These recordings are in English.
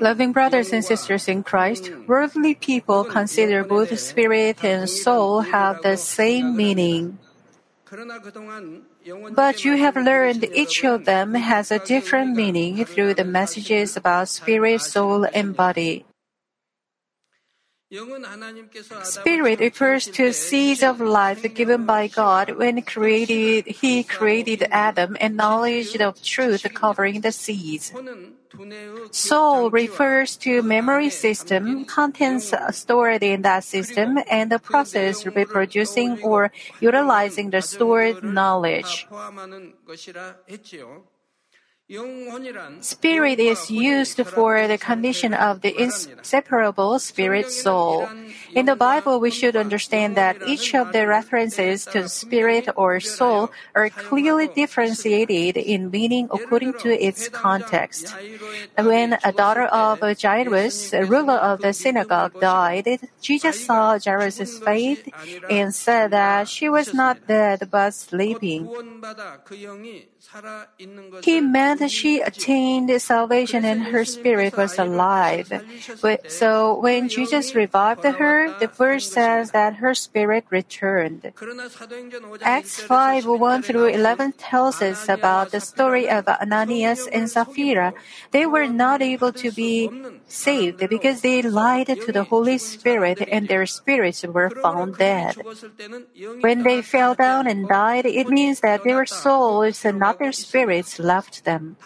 Loving brothers and sisters in Christ, worldly people consider both spirit and soul have the same meaning. But you have learned each of them has a different meaning through the messages about spirit, soul, and body. Spirit refers to seeds of life given by God when created, He created Adam and knowledge of truth covering the seeds. Soul refers to memory system, contents stored in that system, and the process reproducing or utilizing the stored knowledge. Spirit is used for the condition of the inseparable spirit soul. In the Bible, we should understand that each of the references to spirit or soul are clearly differentiated in meaning according to its context. When a daughter of Jairus, ruler of the synagogue, died, Jesus saw Jairus' faith and said that she was not dead but sleeping. He meant she attained salvation and her spirit was alive. So when Jesus revived her, the verse says that her spirit returned. Acts 5 1 through 11 tells us about the story of Ananias and Sapphira. They were not able to be saved because they lied to the Holy Spirit and their spirits were found dead. When they fell down and died, it means that their souls not evil spirits left them.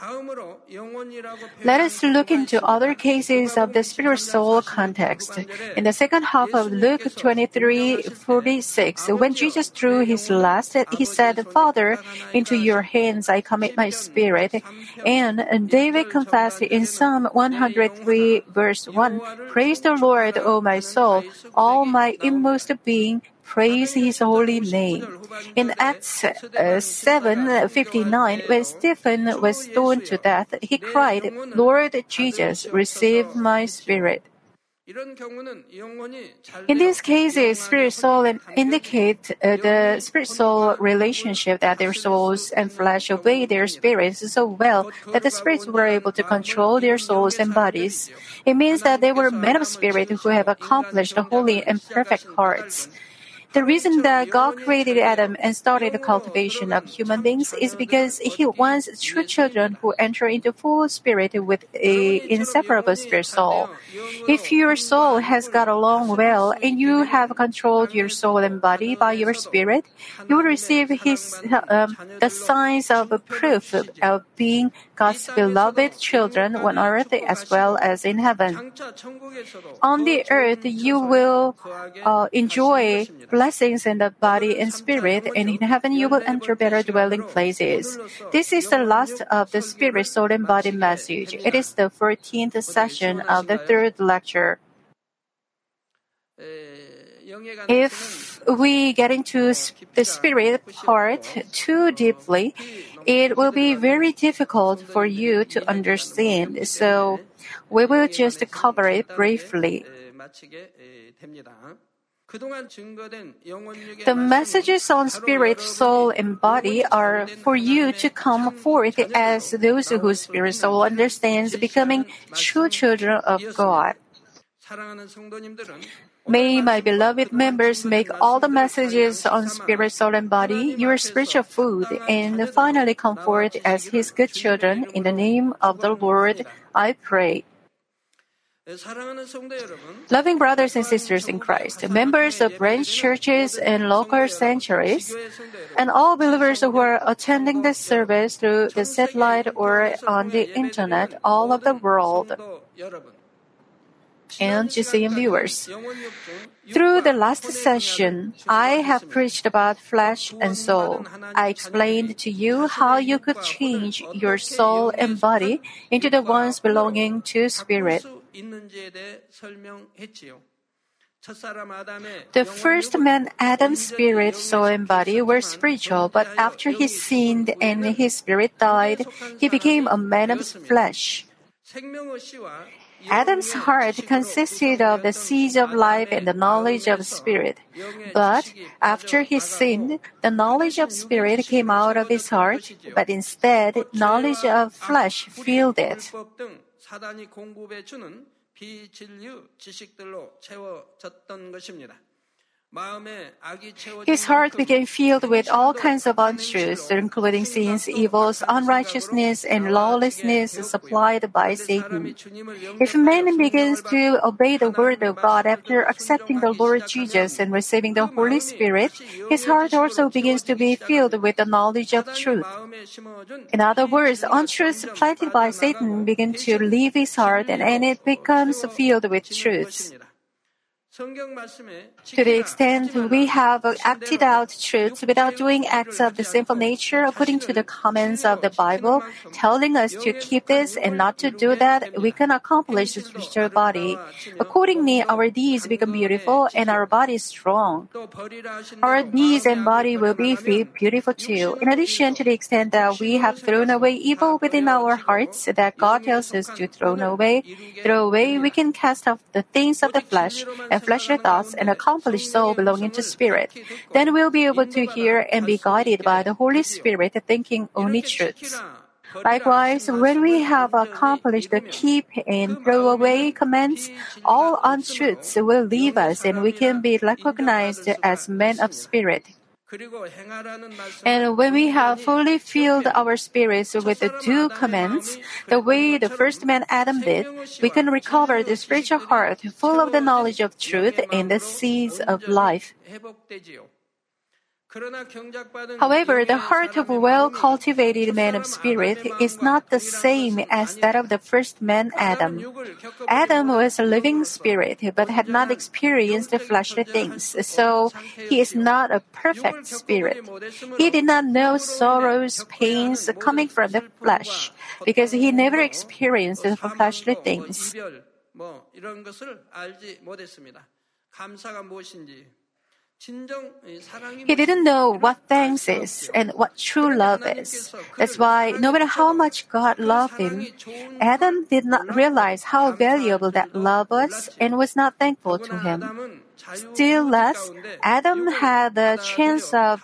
Let us look into other cases of the spirit soul context. In the second half of Luke 23 46, when Jesus drew his last, he said, Father, into your hands I commit my spirit. And David confessed in Psalm 103, verse 1, Praise the Lord, O my soul, all my inmost being, praise his holy name. In Acts uh, 7:59, when Stephen was stoned to death, he cried, "Lord Jesus, receive my spirit." In these cases, spirit soul indicate uh, the spirit soul relationship that their souls and flesh obey their spirits so well that the spirits were able to control their souls and bodies. It means that they were men of spirit who have accomplished holy and perfect hearts. The reason that God created Adam and started the cultivation of human beings is because He wants true children who enter into full spirit with a inseparable spirit soul. If your soul has got along well and you have controlled your soul and body by your spirit, you will receive His um, the signs of proof of being God's beloved children on earth as well as in heaven. On the earth, you will uh, enjoy blessings in the body and spirit, and in heaven you will enter better dwelling places. This is the last of the spirit, soul, and body message. It is the 14th session of the third lecture. If we get into the spirit part too deeply, it will be very difficult for you to understand. So we will just cover it briefly. The messages on spirit, soul, and body are for you to come forth as those whose spirit soul understands becoming true children of God. May my beloved members make all the messages on spirit, soul, and body your spiritual food and finally come forth as His good children. In the name of the Lord, I pray. Loving brothers and sisters in Christ, members of branch churches and local sanctuaries, and all believers who are attending this service through the satellite or on the internet all over the world, and GCN viewers. Through the last session, I have preached about flesh and soul. I explained to you how you could change your soul and body into the ones belonging to spirit. The first man, Adam's spirit, soul, and body were spiritual, but after he sinned and his spirit died, he became a man of flesh. Adam's heart consisted of the seeds of life and the knowledge of spirit. But after he sinned, the knowledge of spirit came out of his heart, but instead, knowledge of flesh filled it. 사단이 공급해 주는 비진류 지식들로 채워졌던 것입니다. His heart became filled with all kinds of untruths, including sins, evils, unrighteousness, and lawlessness supplied by Satan. If man begins to obey the word of God after accepting the Lord Jesus and receiving the Holy Spirit, his heart also begins to be filled with the knowledge of truth. In other words, untruths planted by Satan begin to leave his heart and it becomes filled with truths. To the extent we have acted out truths without doing acts of the sinful nature according to the commands of the Bible, telling us to keep this and not to do that, we can accomplish the spiritual body. Accordingly, our deeds become beautiful and our body strong. Our deeds and body will be beautiful too. In addition, to the extent that we have thrown away evil within our hearts that God tells us to throw away, throw away, we can cast off the things of the flesh and fleshly thoughts and accomplish soul belonging to spirit. Then we'll be able to hear and be guided by the Holy Spirit, thinking only truths. Likewise, when we have accomplished the keep and throw away commands, all untruths will leave us and we can be recognized as men of spirit. And when we have fully filled our spirits with the two commands, the way the first man Adam did, we can recover the spiritual heart full of the knowledge of truth and the seeds of life. However, the heart of a well cultivated man of spirit is not the same as that of the first man Adam. Adam was a living spirit but had not experienced the fleshly things, so he is not a perfect spirit. He did not know sorrows, pains coming from the flesh because he never experienced the fleshly things. He didn't know what thanks is and what true love is. That's why, no matter how much God loved him, Adam did not realize how valuable that love was and was not thankful to him. Still less, Adam had the chance of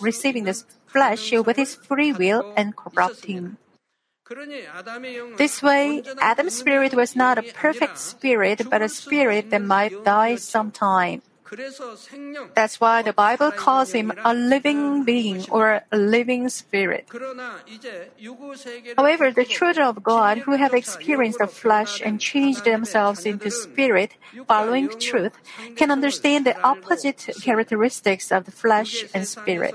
receiving the flesh with his free will and corrupting. This way, Adam's spirit was not a perfect spirit, but a spirit that might die sometime. That's why the Bible calls him a living being or a living spirit. However, the children of God who have experienced the flesh and changed themselves into spirit, following truth, can understand the opposite characteristics of the flesh and spirit.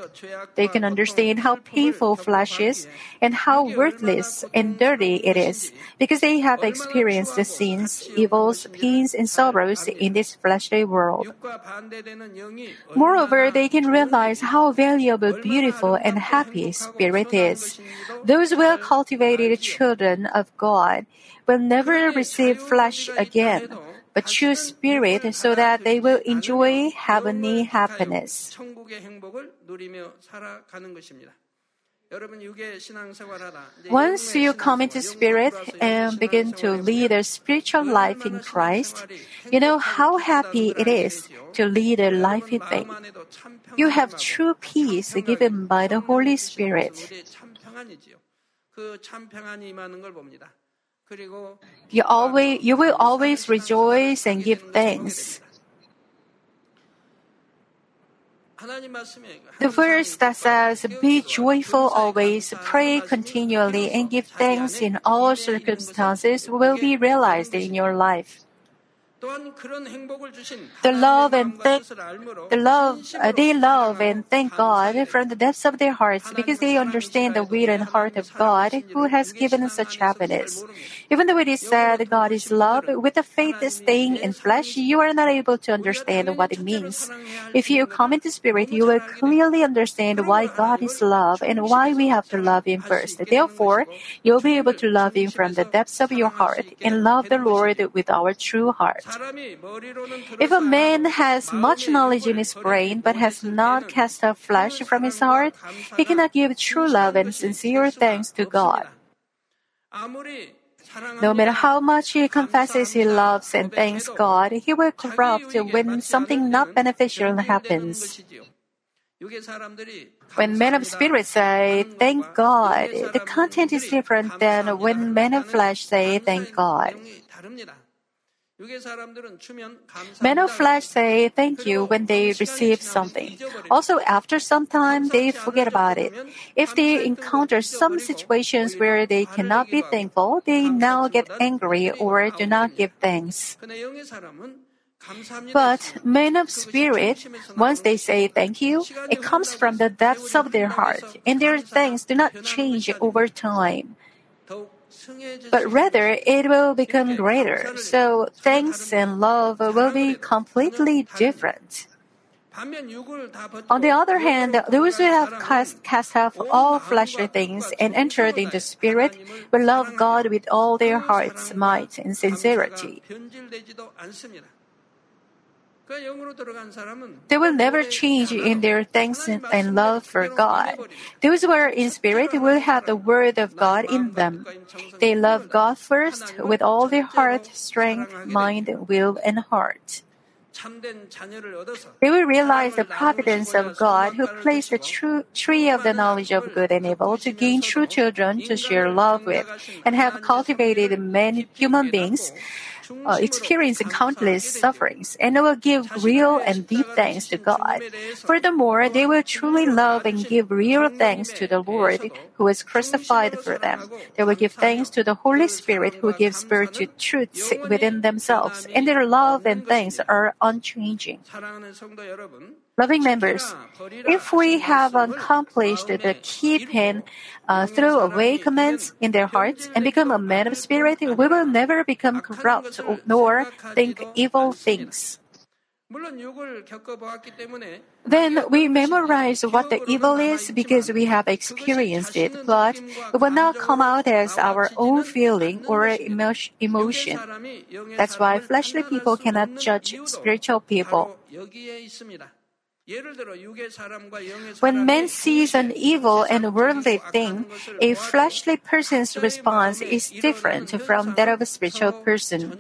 They can understand how painful flesh is and how worthless and dirty it is because they have experienced the sins, evils, pains, and sorrows in this fleshly world. Moreover, they can realize how valuable, beautiful, and happy spirit is. Those well cultivated children of God will never receive flesh again, but choose spirit so that they will enjoy heavenly happiness. Once you come into spirit and begin to lead a spiritual life in Christ, you know how happy it is to lead a life in faith. You have true peace given by the Holy Spirit. You always, you will always rejoice and give thanks. The verse that says, Be joyful always, pray continually, and give thanks in all circumstances will be realized in your life. The love and thank, the love, uh, they love and thank God from the depths of their hearts because they understand the will and heart of God who has given such happiness. Even though it is said God is love, with the faith staying in flesh, you are not able to understand what it means. If you come into spirit, you will clearly understand why God is love and why we have to love Him first. Therefore, you'll be able to love Him from the depths of your heart and love the Lord with our true heart. If a man has much knowledge in his brain but has not cast off flesh from his heart, he cannot give true love and sincere thanks to God. No matter how much he confesses he loves and thanks God, he will corrupt when something not beneficial happens. When men of spirit say, thank God, the content is different than when men of flesh say, thank God. Men of flesh say thank you when they receive something. Also, after some time, they forget about it. If they encounter some situations where they cannot be thankful, they now get angry or do not give thanks. But men of spirit, once they say thank you, it comes from the depths of their heart, and their thanks do not change over time but rather it will become greater. So thanks and love will be completely different. On the other hand, those who have cast, cast off all fleshly things and entered into spirit will love God with all their hearts, might, and sincerity. They will never change in their thanks and love for God. Those who are in spirit will have the word of God in them. They love God first with all their heart, strength, mind, will, and heart. They will realize the providence of God who placed the true tree of the knowledge of good and evil to gain true children to share love with and have cultivated many human beings uh, experiencing countless sufferings and will give real and deep thanks to God. Furthermore, they will truly love and give real thanks to the Lord who was crucified for them. They will give thanks to the Holy Spirit who gives birth to truths within themselves, and their love and thanks are unchanging. Loving members, if we have accomplished the keep and uh, away commands in their hearts and become a man of spirit, we will never become corrupt nor think evil things. Then we memorize what the evil is because we have experienced it, but it will not come out as our own feeling or emotion. That's why fleshly people cannot judge spiritual people. When man sees an evil and worldly thing, a fleshly person's response is different from that of a spiritual person.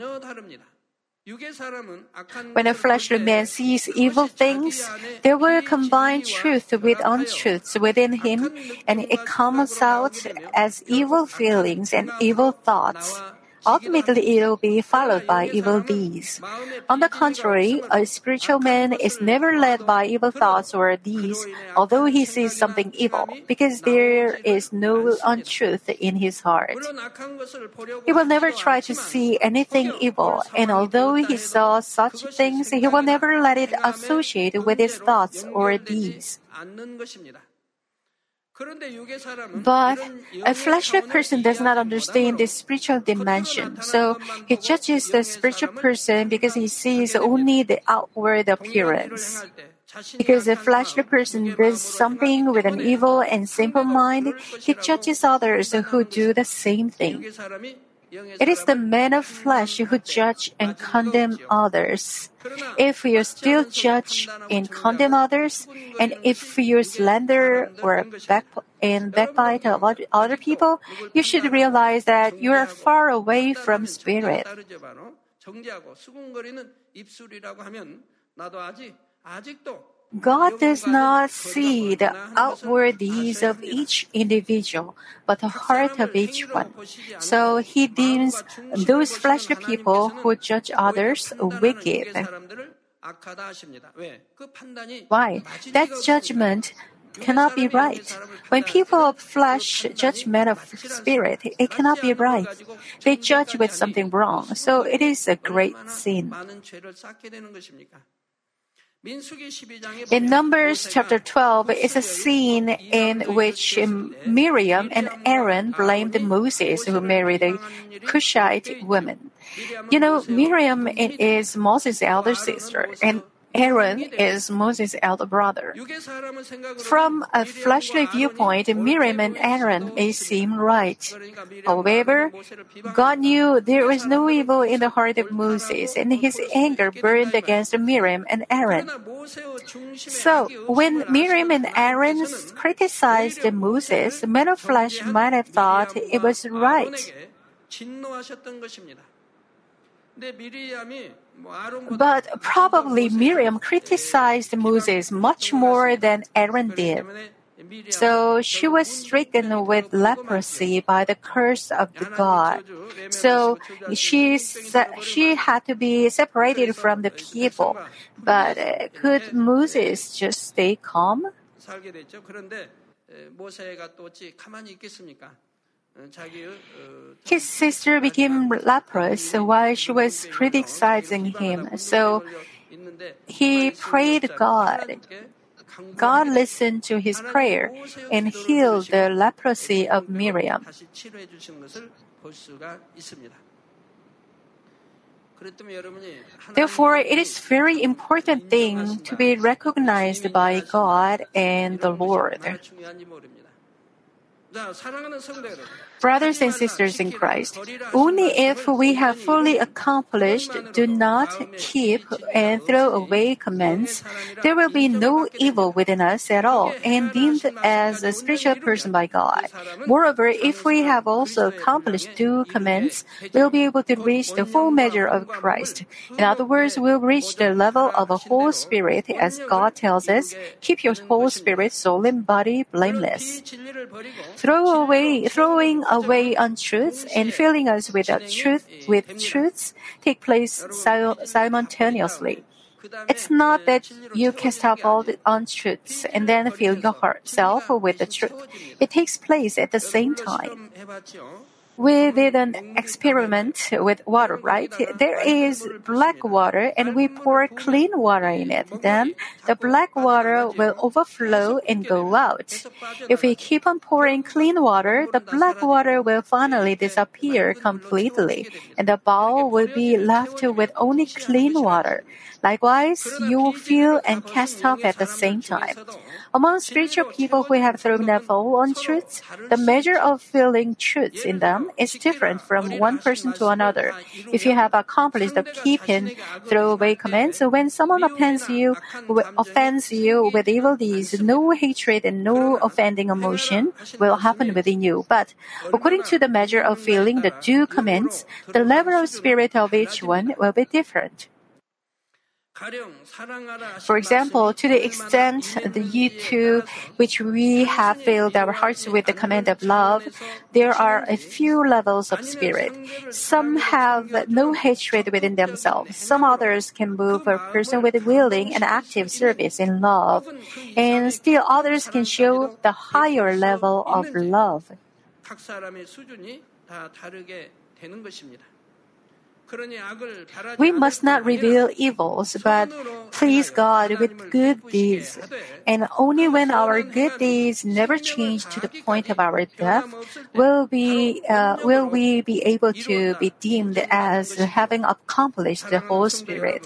When a fleshly man sees evil things, there will combine truth with untruths within him, and it comes out as evil feelings and evil thoughts. Ultimately, it will be followed by evil deeds. On the contrary, a spiritual man is never led by evil thoughts or deeds, although he sees something evil, because there is no untruth in his heart. He will never try to see anything evil, and although he saw such things, he will never let it associate with his thoughts or deeds. But a fleshly person does not understand the spiritual dimension, so he judges the spiritual person because he sees only the outward appearance. Because a fleshly person does something with an evil and simple mind, he judges others who do the same thing. It is the man of flesh who judge and condemn others. If you still judge and condemn others, and if you slander or back and backbite other people, you should realize that you are far away from spirit. God does not see the outward deeds of each individual, but the heart of each one. So he deems those fleshly people who judge others wicked. Why? That judgment cannot be right. When people of flesh judge men of spirit, it cannot be right. They judge with something wrong, so it is a great sin. In Numbers chapter 12 is a scene in which Miriam and Aaron blamed Moses who married a Cushite woman. You know, Miriam is Moses' elder sister and Aaron is Moses' elder brother. From a fleshly viewpoint, Miriam and Aaron may seem right. However, God knew there was no evil in the heart of Moses, and his anger burned against Miriam and Aaron. So, when Miriam and Aaron criticized Moses, men of flesh might have thought it was right. But probably Miriam criticized Moses much more than Aaron did. So she was stricken with leprosy by the curse of the God. So she she had to be separated from the people. But uh, could Moses just stay calm? His sister became leprous while she was criticizing him. So he prayed God. God listened to his prayer and healed the leprosy of Miriam. Therefore, it is very important thing to be recognized by God and the Lord. Brothers and sisters in Christ, only if we have fully accomplished, do not keep and throw away commands, there will be no evil within us at all and deemed as a spiritual person by God. Moreover, if we have also accomplished two commands, we'll be able to reach the full measure of Christ. In other words, we'll reach the level of a whole spirit as God tells us, keep your whole spirit, soul, and body blameless. Throw away, throwing away untruths and filling us with truth with truths take place simultaneously. It's not that you cast out all the untruths and then fill yourself with the truth. It takes place at the same time we did an experiment with water, right? There is black water and we pour clean water in it. Then the black water will overflow and go out. If we keep on pouring clean water, the black water will finally disappear completely and the bowl will be left with only clean water. Likewise, you will feel and cast off at the same time. Among spiritual people who have thrown out on untruths, the measure of feeling truths in them is different from one person to another. If you have accomplished the keep and throw away commands, when someone offends you, offends you with evil deeds, no hatred and no offending emotion will happen within you. But according to the measure of feeling the due commands, the level of spirit of each one will be different. For example, to the extent the you two, which we have filled our hearts with the command of love, there are a few levels of spirit. Some have no hatred within themselves. Some others can move a person with willing and active service in love. And still others can show the higher level of love. We must not reveal evils, but please God with good deeds. And only when our good deeds never change to the point of our death will be uh, will we be able to be deemed as having accomplished the whole Spirit.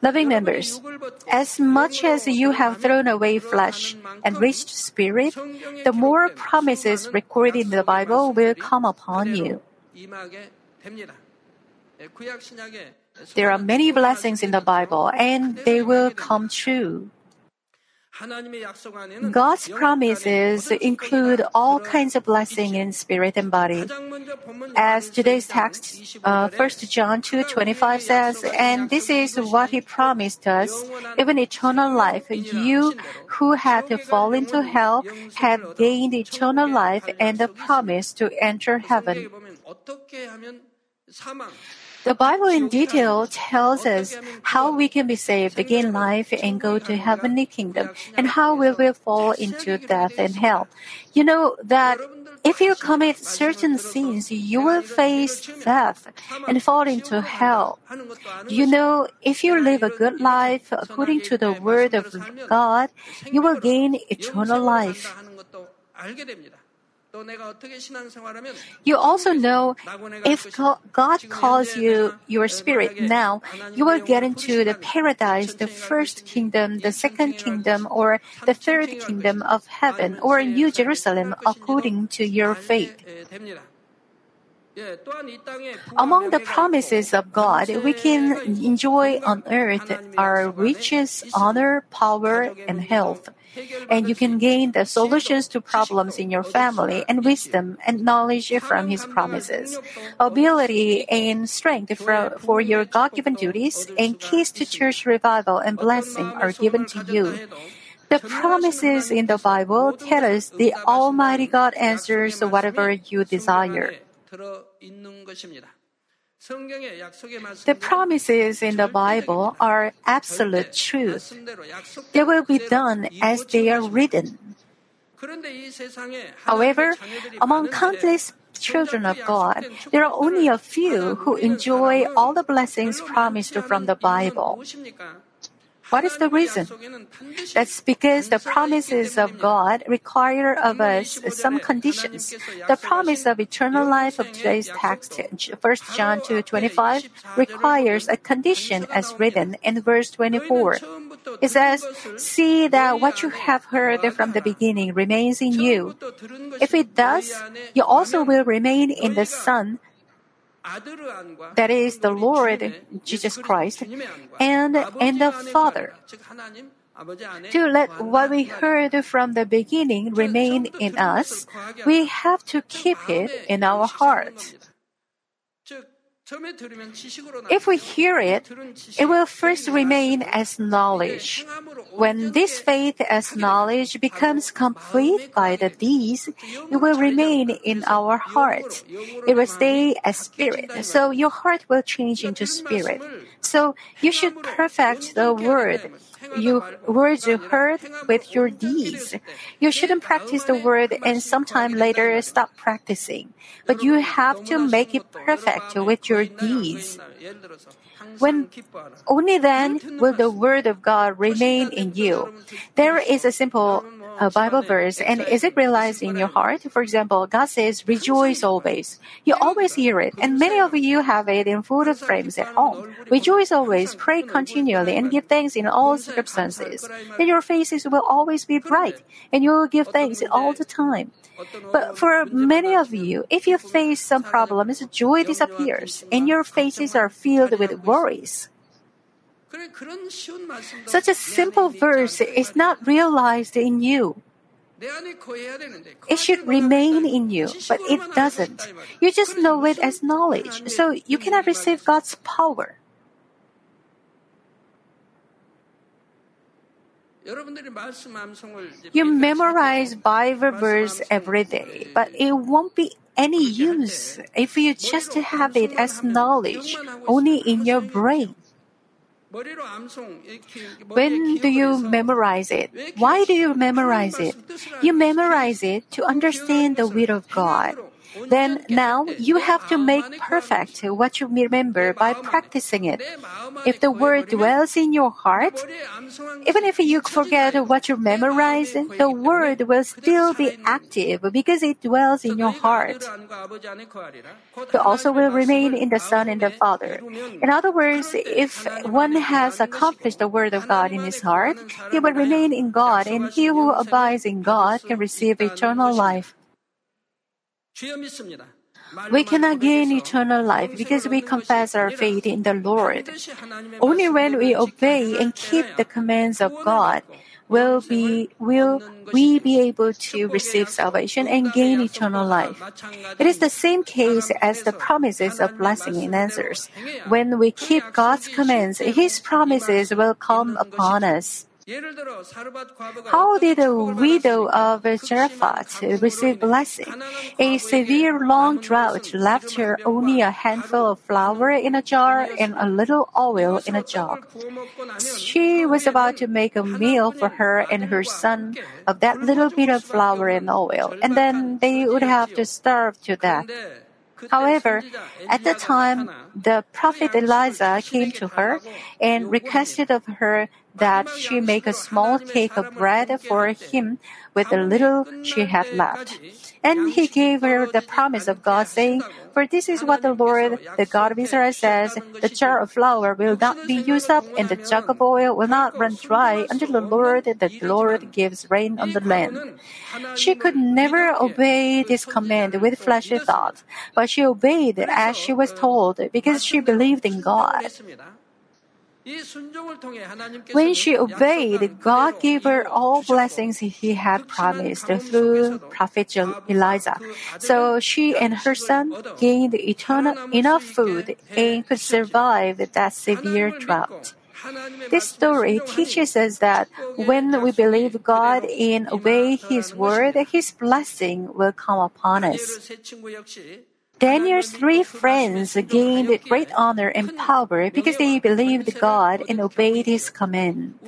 Loving members, as much as you have thrown away flesh and reached spirit, the more promises recorded in the Bible will come upon you. There are many blessings in the Bible and they will come true. God's promises include all kinds of blessing in spirit and body. As today's text, uh, 1 John 2:25 says, "And this is what He promised us, even eternal life. You who had to fall into hell have gained eternal life and the promise to enter heaven." The Bible in detail tells us how we can be saved, gain life, and go to heavenly kingdom, and how we will fall into death and hell. You know that if you commit certain sins, you will face death and fall into hell. You know, if you live a good life according to the word of God, you will gain eternal life. You also know if God calls you your spirit now, you will get into the paradise, the first kingdom, the second kingdom, or the third kingdom of heaven, or New Jerusalem according to your faith. Among the promises of God, we can enjoy on earth are riches, honor, power, and health. And you can gain the solutions to problems in your family and wisdom and knowledge from His promises. Ability and strength for, for your God given duties and keys to church revival and blessing are given to you. The promises in the Bible tell us the Almighty God answers whatever you desire. The promises in the Bible are absolute truth. They will be done as they are written. However, among countless children of God, there are only a few who enjoy all the blessings promised from the Bible. What is the reason? That's because the promises of God require of us some conditions. The promise of eternal life of today's text, 1 John 2:25, requires a condition as written in verse 24. It says, "See that what you have heard from the beginning remains in you. If it does, you also will remain in the Son." That is the Lord Jesus Christ, and in the Father. To let what we heard from the beginning remain in us, we have to keep it in our heart. If we hear it, it will first remain as knowledge. When this faith as knowledge becomes complete by the deeds, it will remain in our heart. It will stay as spirit, so your heart will change into spirit. So you should perfect the word you words you heard with your deeds. You shouldn't practice the word and sometime later stop practicing, but you have to make it perfect with your deeds. When only then will the word of God remain in you. There is a simple uh, Bible verse, and is it realized in your heart? For example, God says, "Rejoice always." You always hear it, and many of you have it in photo frames at home. Rejoice always, pray continually, and give thanks in all circumstances. Then your faces will always be bright, and you will give thanks all the time. But for many of you, if you face some problems, joy disappears, and your faces are filled with worries. Such a simple verse is not realized in you. It should remain in you, but it doesn't. You just know it as knowledge, so you cannot receive God's power. You memorize Bible verse every day, but it won't be any use if you just have it as knowledge only in your brain. When do you memorize it? Why do you memorize it? You memorize it to understand the will of God. Then now you have to make perfect what you remember by practicing it. If the word dwells in your heart, even if you forget what you memorized, the word will still be active because it dwells in your heart. It also will remain in the Son and the Father. In other words, if one has accomplished the word of God in his heart, he will remain in God, and he who abides in God can receive eternal life. We cannot gain eternal life because we confess our faith in the Lord. Only when we obey and keep the commands of God will be will we be able to receive salvation and gain eternal life. It is the same case as the promises of blessing and answers. When we keep God's commands, His promises will come upon us. How did the widow of Zarephath receive blessing? A severe long drought left her only a handful of flour in a jar and a little oil in a jug. She was about to make a meal for her and her son of that little bit of flour and oil, and then they would have to starve to death. However, at the time, the prophet Elijah came to her and requested of her that she make a small cake of bread for him with the little she had left. And he gave her the promise of God, saying, For this is what the Lord, the God of Israel says, the jar of flour will not be used up, and the jug of oil will not run dry until the Lord, the Lord gives rain on the land. She could never obey this command with fleshly thoughts, but she obeyed as she was told because she believed in God. When she obeyed, God gave her all blessings He had promised through prophet Elijah. So she and her son gained eternal, enough food and could survive that severe drought. This story teaches us that when we believe God and obey His word, His blessing will come upon us. Daniel's three friends gained great honor and power because they believed God and obeyed his command.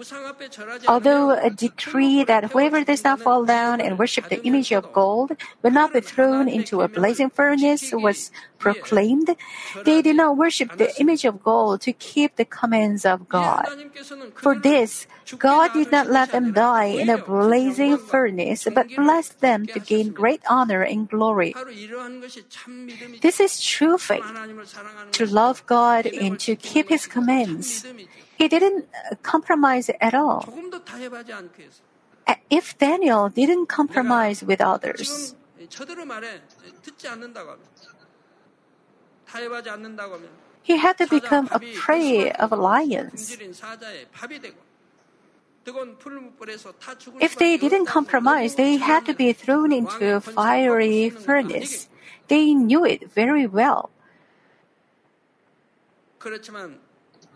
Although a decree that whoever does not fall down and worship the image of gold will not be thrown into a blazing furnace was proclaimed, they did not worship the image of gold to keep the commands of God. For this, God did not let them die in a blazing furnace, but blessed them to gain great honor and glory. This is true faith, to love God and to keep His commands. He didn't uh, compromise at all. If Daniel didn't compromise with others, he had to become a prey of lions. If they didn't compromise, they had to be thrown into a fiery furnace. They knew it very well.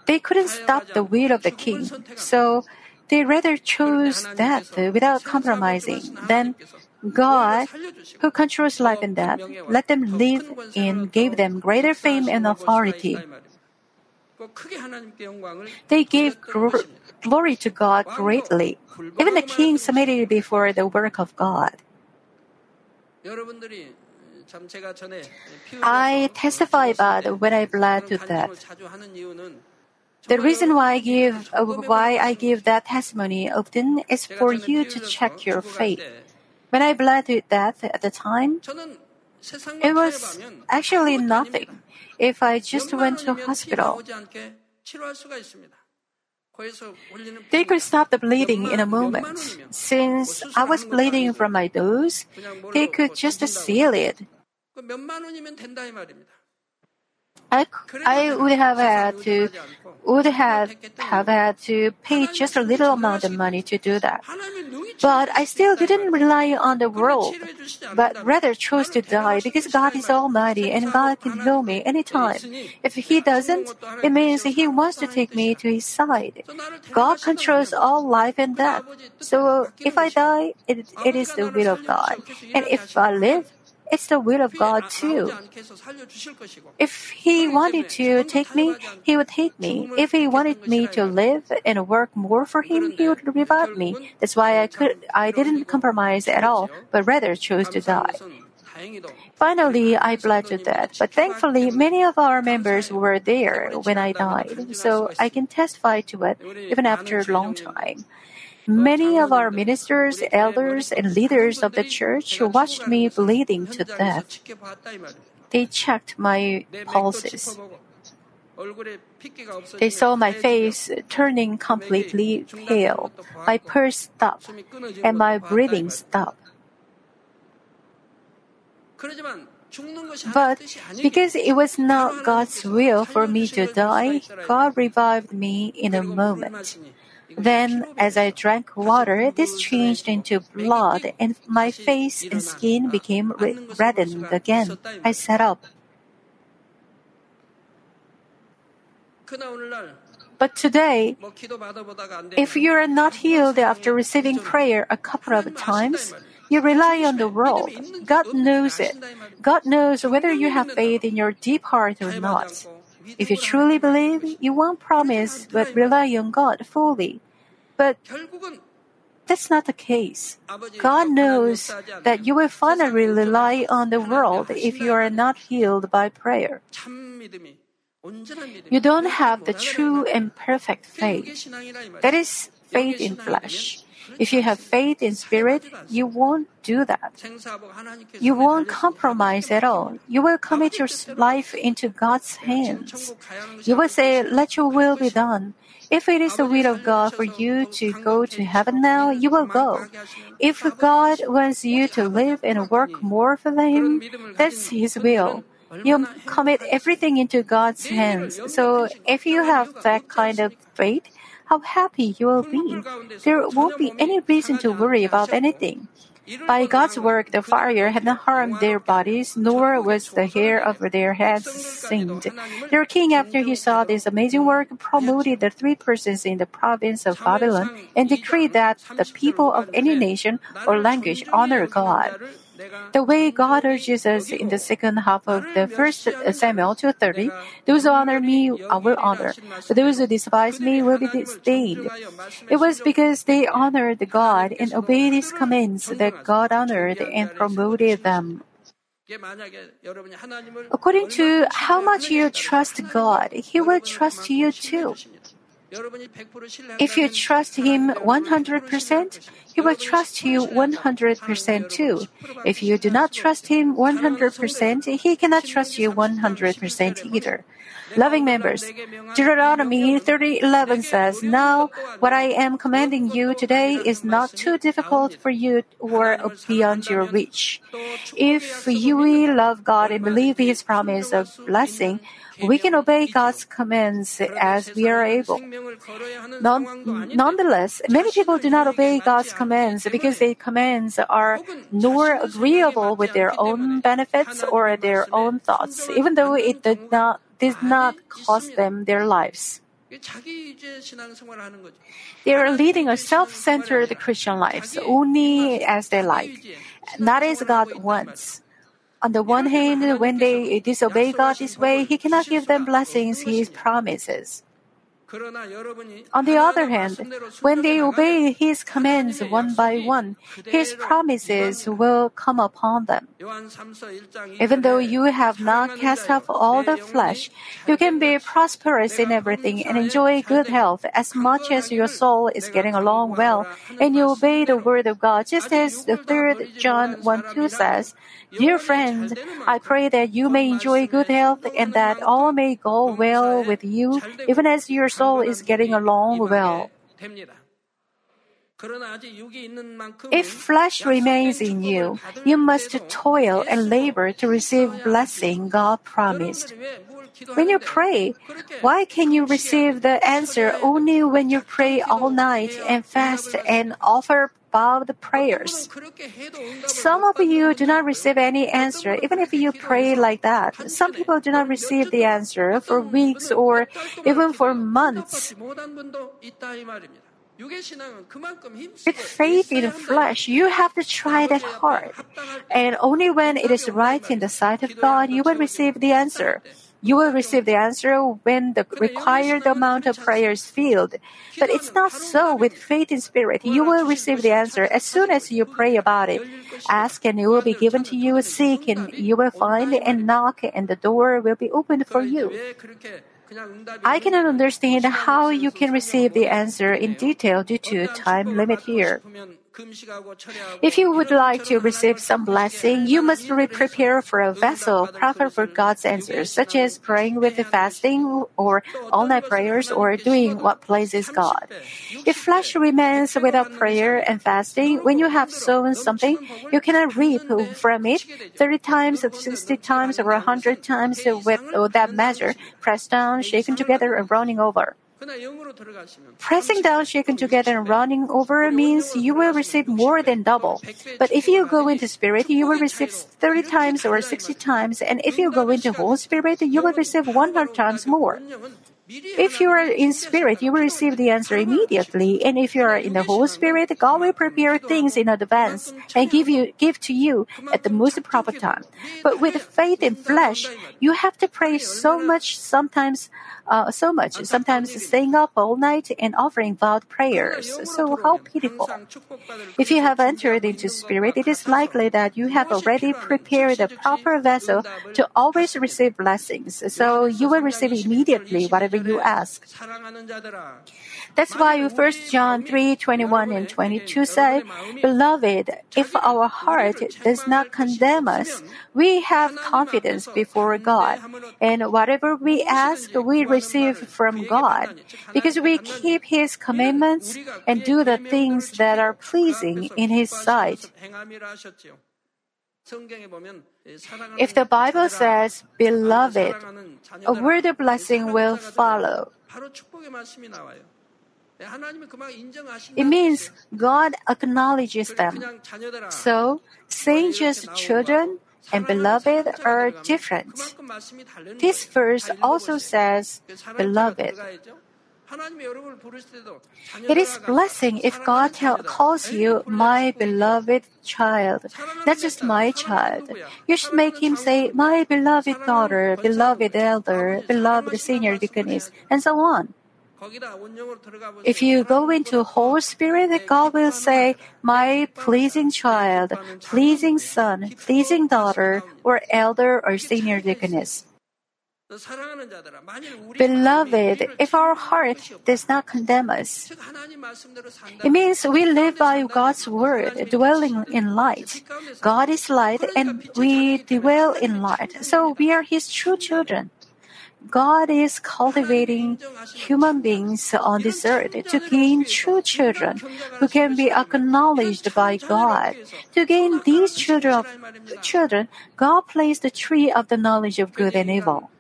They couldn't stop the will of the king, so they rather chose death without compromising than God, who controls life and death, let them live and gave them greater fame and authority. They gave glory to God greatly. Even the king submitted before the work of God. I testify about when I bled to death. The reason why I give why I give that testimony often is for you to check your faith. When I bled to death at the time, it was actually nothing if I just went to hospital. They could stop the bleeding in a moment. Since I was bleeding from my nose, they could just seal it. I, I would have had to would have, have had to pay just a little amount of money to do that. But I still didn't rely on the world, but rather chose to die because God is almighty and God can heal me anytime. If He doesn't, it means He wants to take me to His side. God controls all life and death. So if I die, it, it is the will of God. And if I live, it's the will of God too. If He wanted to take me, He would take me. If He wanted me to live and work more for Him, He would revive me. That's why I could, I didn't compromise at all, but rather chose to die. Finally, I bled to death, but thankfully, many of our members were there when I died, so I can testify to it even after a long time. Many of our ministers, elders, and leaders of the church watched me bleeding to death. They checked my pulses. They saw my face turning completely pale, my pulse stopped, and my breathing stopped. But because it was not God's will for me to die, God revived me in a moment. Then, as I drank water, this changed into blood, and my face and skin became reddened again. I sat up. But today, if you are not healed after receiving prayer a couple of times, you rely on the world. God knows it. God knows whether you have faith in your deep heart or not. If you truly believe, you won't promise but rely on God fully. But that's not the case. God knows that you will finally rely on the world if you are not healed by prayer. You don't have the true and perfect faith. That is faith in flesh. If you have faith in spirit, you won't do that. You won't compromise at all. You will commit your life into God's hands. You will say, Let your will be done. If it is the will of God for you to go to heaven now, you will go. If God wants you to live and work more for Him, that's His will. You commit everything into God's hands. So if you have that kind of faith, how happy you will be. There won't be any reason to worry about anything. By God's work, the fire had not harmed their bodies, nor was the hair of their heads singed. Their king, after he saw this amazing work, promoted the three persons in the province of Babylon and decreed that the people of any nation or language honor God. The way God urges us in the second half of the first Samuel 2:30, those who honor me I will honor, but those who despise me will be disdained. It was because they honored God and obeyed His commands that God honored and promoted them. According to how much you trust God, He will trust you too. If you trust Him 100%, He will trust you 100% too. If you do not trust Him 100%, He cannot trust you 100% either. Loving members, Deuteronomy 30:11 says, "Now what I am commanding you today is not too difficult for you or beyond your reach. If you will love God and believe His promise of blessing, we can obey God's commands as we are able. Non- nonetheless, many people do not obey God's commands because their commands are nor agreeable with their own benefits or their own thoughts, even though it did not, did not cost them their lives. They are leading a self-centered Christian life only as they like, not as God wants. On the one hand, when they disobey God this way, He cannot give them blessings He promises. On the other hand, when they obey His commands one by one, His promises will come upon them. Even though you have not cast off all the flesh, you can be prosperous in everything and enjoy good health as much as your soul is getting along well and you obey the word of God, just as the third John 1 2 says, Dear friend, I pray that you may enjoy good health and that all may go well with you, even as your soul is getting along well. If flesh remains in you, you must toil and labor to receive blessing God promised. When you pray, why can you receive the answer only when you pray all night and fast and offer above the prayers. Some of you do not receive any answer even if you pray like that. Some people do not receive the answer for weeks or even for months. With faith in flesh, you have to try that hard. And only when it is right in the sight of God, you will receive the answer. You will receive the answer when the required amount of prayer is filled. But it's not so with faith in spirit. You will receive the answer as soon as you pray about it. Ask and it will be given to you. Seek and you will find and knock and the door will be opened for you. I cannot understand how you can receive the answer in detail due to time limit here. If you would like to receive some blessing, you must prepare for a vessel proper for God's answers, such as praying with fasting or all-night prayers or doing what pleases God. If flesh remains without prayer and fasting, when you have sown something, you cannot reap from it 30 times, 60 times, or 100 times with that measure, pressed down, shaken together, and running over. Pressing down, shaken together, and running over means you will receive more than double. But if you go into spirit, you will receive 30 times or 60 times, and if you go into Holy Spirit, you will receive 100 times more. If you are in spirit, you will receive the answer immediately. And if you are in the Holy Spirit, God will prepare things in advance and give you give to you at the most proper time. But with faith in flesh, you have to pray so much sometimes uh, so much, sometimes staying up all night and offering vowed prayers. So how pitiful. If you have entered into spirit, it is likely that you have already prepared a proper vessel to always receive blessings. So you will receive immediately whatever you ask. That's why 1 John 3, 21 and 22 say, Beloved, if our heart does not condemn us, we have confidence before God. And whatever we ask, we receive from God. Because we keep His commandments and do the things that are pleasing in His sight. If the Bible says, Beloved, a word of blessing will follow. It means God acknowledges them. So, saying just children and beloved are different. This verse also says beloved. It is blessing if God tell, calls you my beloved child, not just my child. You should make him say my beloved daughter, beloved elder, beloved senior deaconess, and so on. If you go into Holy Spirit, God will say, My pleasing child, pleasing son, pleasing daughter, or elder or senior deaconess. Beloved, if our heart does not condemn us, it means we live by God's word, dwelling in light. God is light and we dwell in light, so we are His true children. God is cultivating human beings on this earth to gain true children who can be acknowledged by God. To gain these children, children, God placed the tree of the knowledge of good and evil.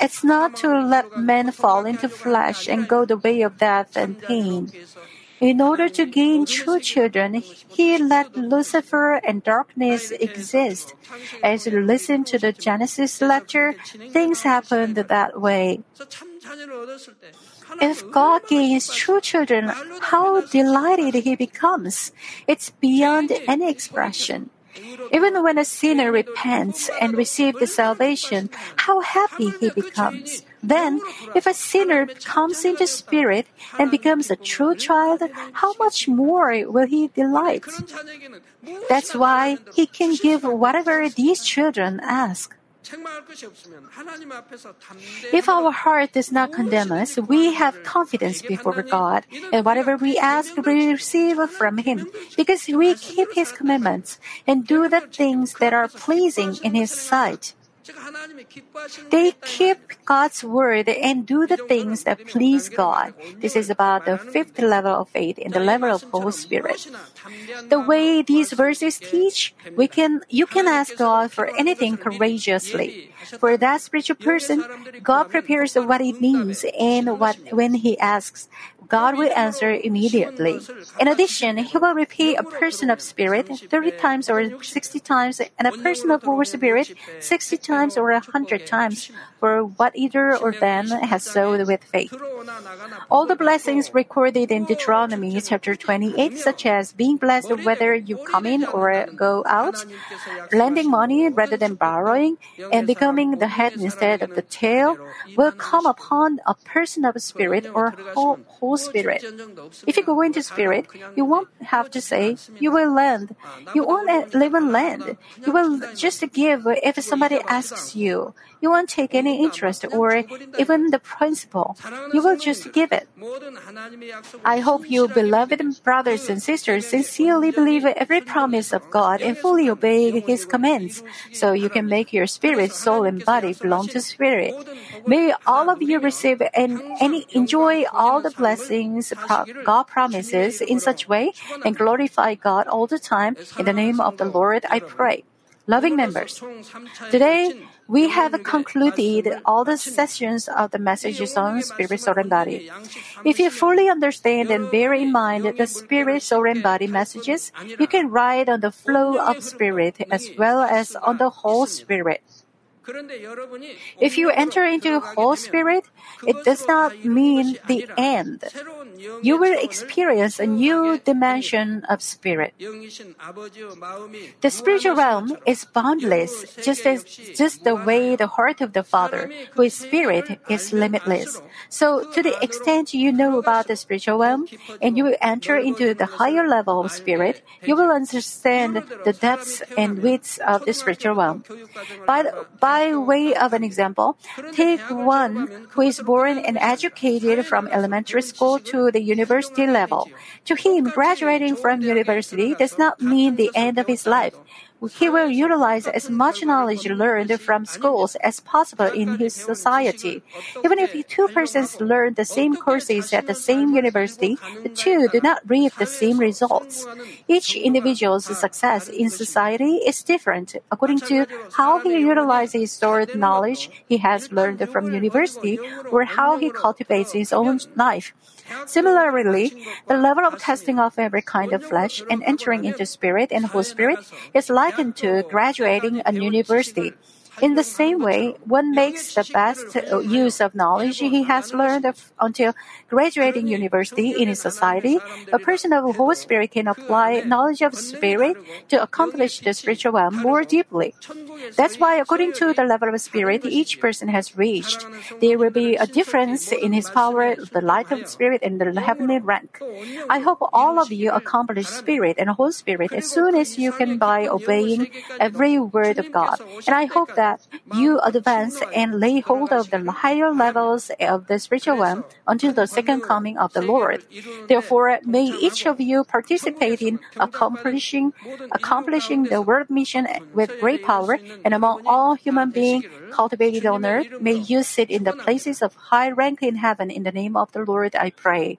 It's not to let men fall into flesh and go the way of death and pain. In order to gain true children, he let Lucifer and darkness exist. As you listen to the Genesis lecture, things happened that way. If God gains true children, how delighted he becomes! It's beyond any expression. Even when a sinner repents and receives the salvation, how happy he becomes. Then, if a sinner comes into spirit and becomes a true child, how much more will he delight? That's why he can give whatever these children ask. If our heart does not condemn us, we have confidence before God, and whatever we ask, we receive from Him, because we keep His commandments and do the things that are pleasing in His sight. They keep God's word and do the things that please God. This is about the fifth level of faith in the level of Holy Spirit. The way these verses teach, we can you can ask God for anything courageously. For that spiritual person, God prepares what it needs and what when he asks, God will answer immediately. In addition, He will repay a person of spirit 30 times or 60 times and a person of Holy Spirit 60 times or 100 times for what either or them has sowed with faith. All the blessings recorded in Deuteronomy chapter 28, such as being blessed whether you come in or go out, lending money rather than borrowing, and becoming the head instead of the tail, will come upon a person of spirit or whole, spirit. If you go into spirit, you won't have to say, you will lend. You won't live in land. You will just give if somebody asks you. You won't take any interest or even the principle. You will just give it. I hope you, beloved brothers and sisters, sincerely believe every promise of God and fully obey His commands, so you can make your spirit, soul, and body belong to Spirit. May all of you receive and, and enjoy all the blessings God promises in such way and glorify God all the time. In the name of the Lord, I pray. Loving members, today we have concluded all the sessions of the messages on spirit, soul, and body. If you fully understand and bear in mind the spirit, soul, and body messages, you can ride on the flow of spirit as well as on the whole spirit. If you enter into Holy Spirit, it does not mean the end. You will experience a new dimension of spirit. The spiritual realm is boundless, just as just the way the heart of the Father, who is spirit, is limitless. So, to the extent you know about the spiritual realm, and you enter into the higher level of spirit, you will understand the depths and widths of the spiritual realm. By, by way of an example, take one who is born and educated from elementary school to the university level. To him, graduating from university does not mean the end of his life. He will utilize as much knowledge learned from schools as possible in his society. Even if two persons learn the same courses at the same university, the two do not reap the same results. Each individual's success in society is different according to how he utilizes stored knowledge he has learned from university or how he cultivates his own life. Similarly, the level of testing of every kind of flesh and entering into spirit and Holy Spirit is likened to graduating a university. In the same way, one makes the best use of knowledge he has learned until graduating university in his society. A person of Holy Spirit can apply knowledge of spirit to accomplish the spiritual realm more deeply. That's why, according to the level of spirit each person has reached, there will be a difference in his power, the light of spirit, and the heavenly rank. I hope all of you accomplish spirit and Holy Spirit as soon as you can by obeying every word of God. And I hope that you advance and lay hold of the higher levels of the spiritual realm until the second coming of the Lord. Therefore, may each of you participate in accomplishing accomplishing the world mission with great power, and among all human beings cultivated on earth, may you sit in the places of high rank in heaven. In the name of the Lord, I pray.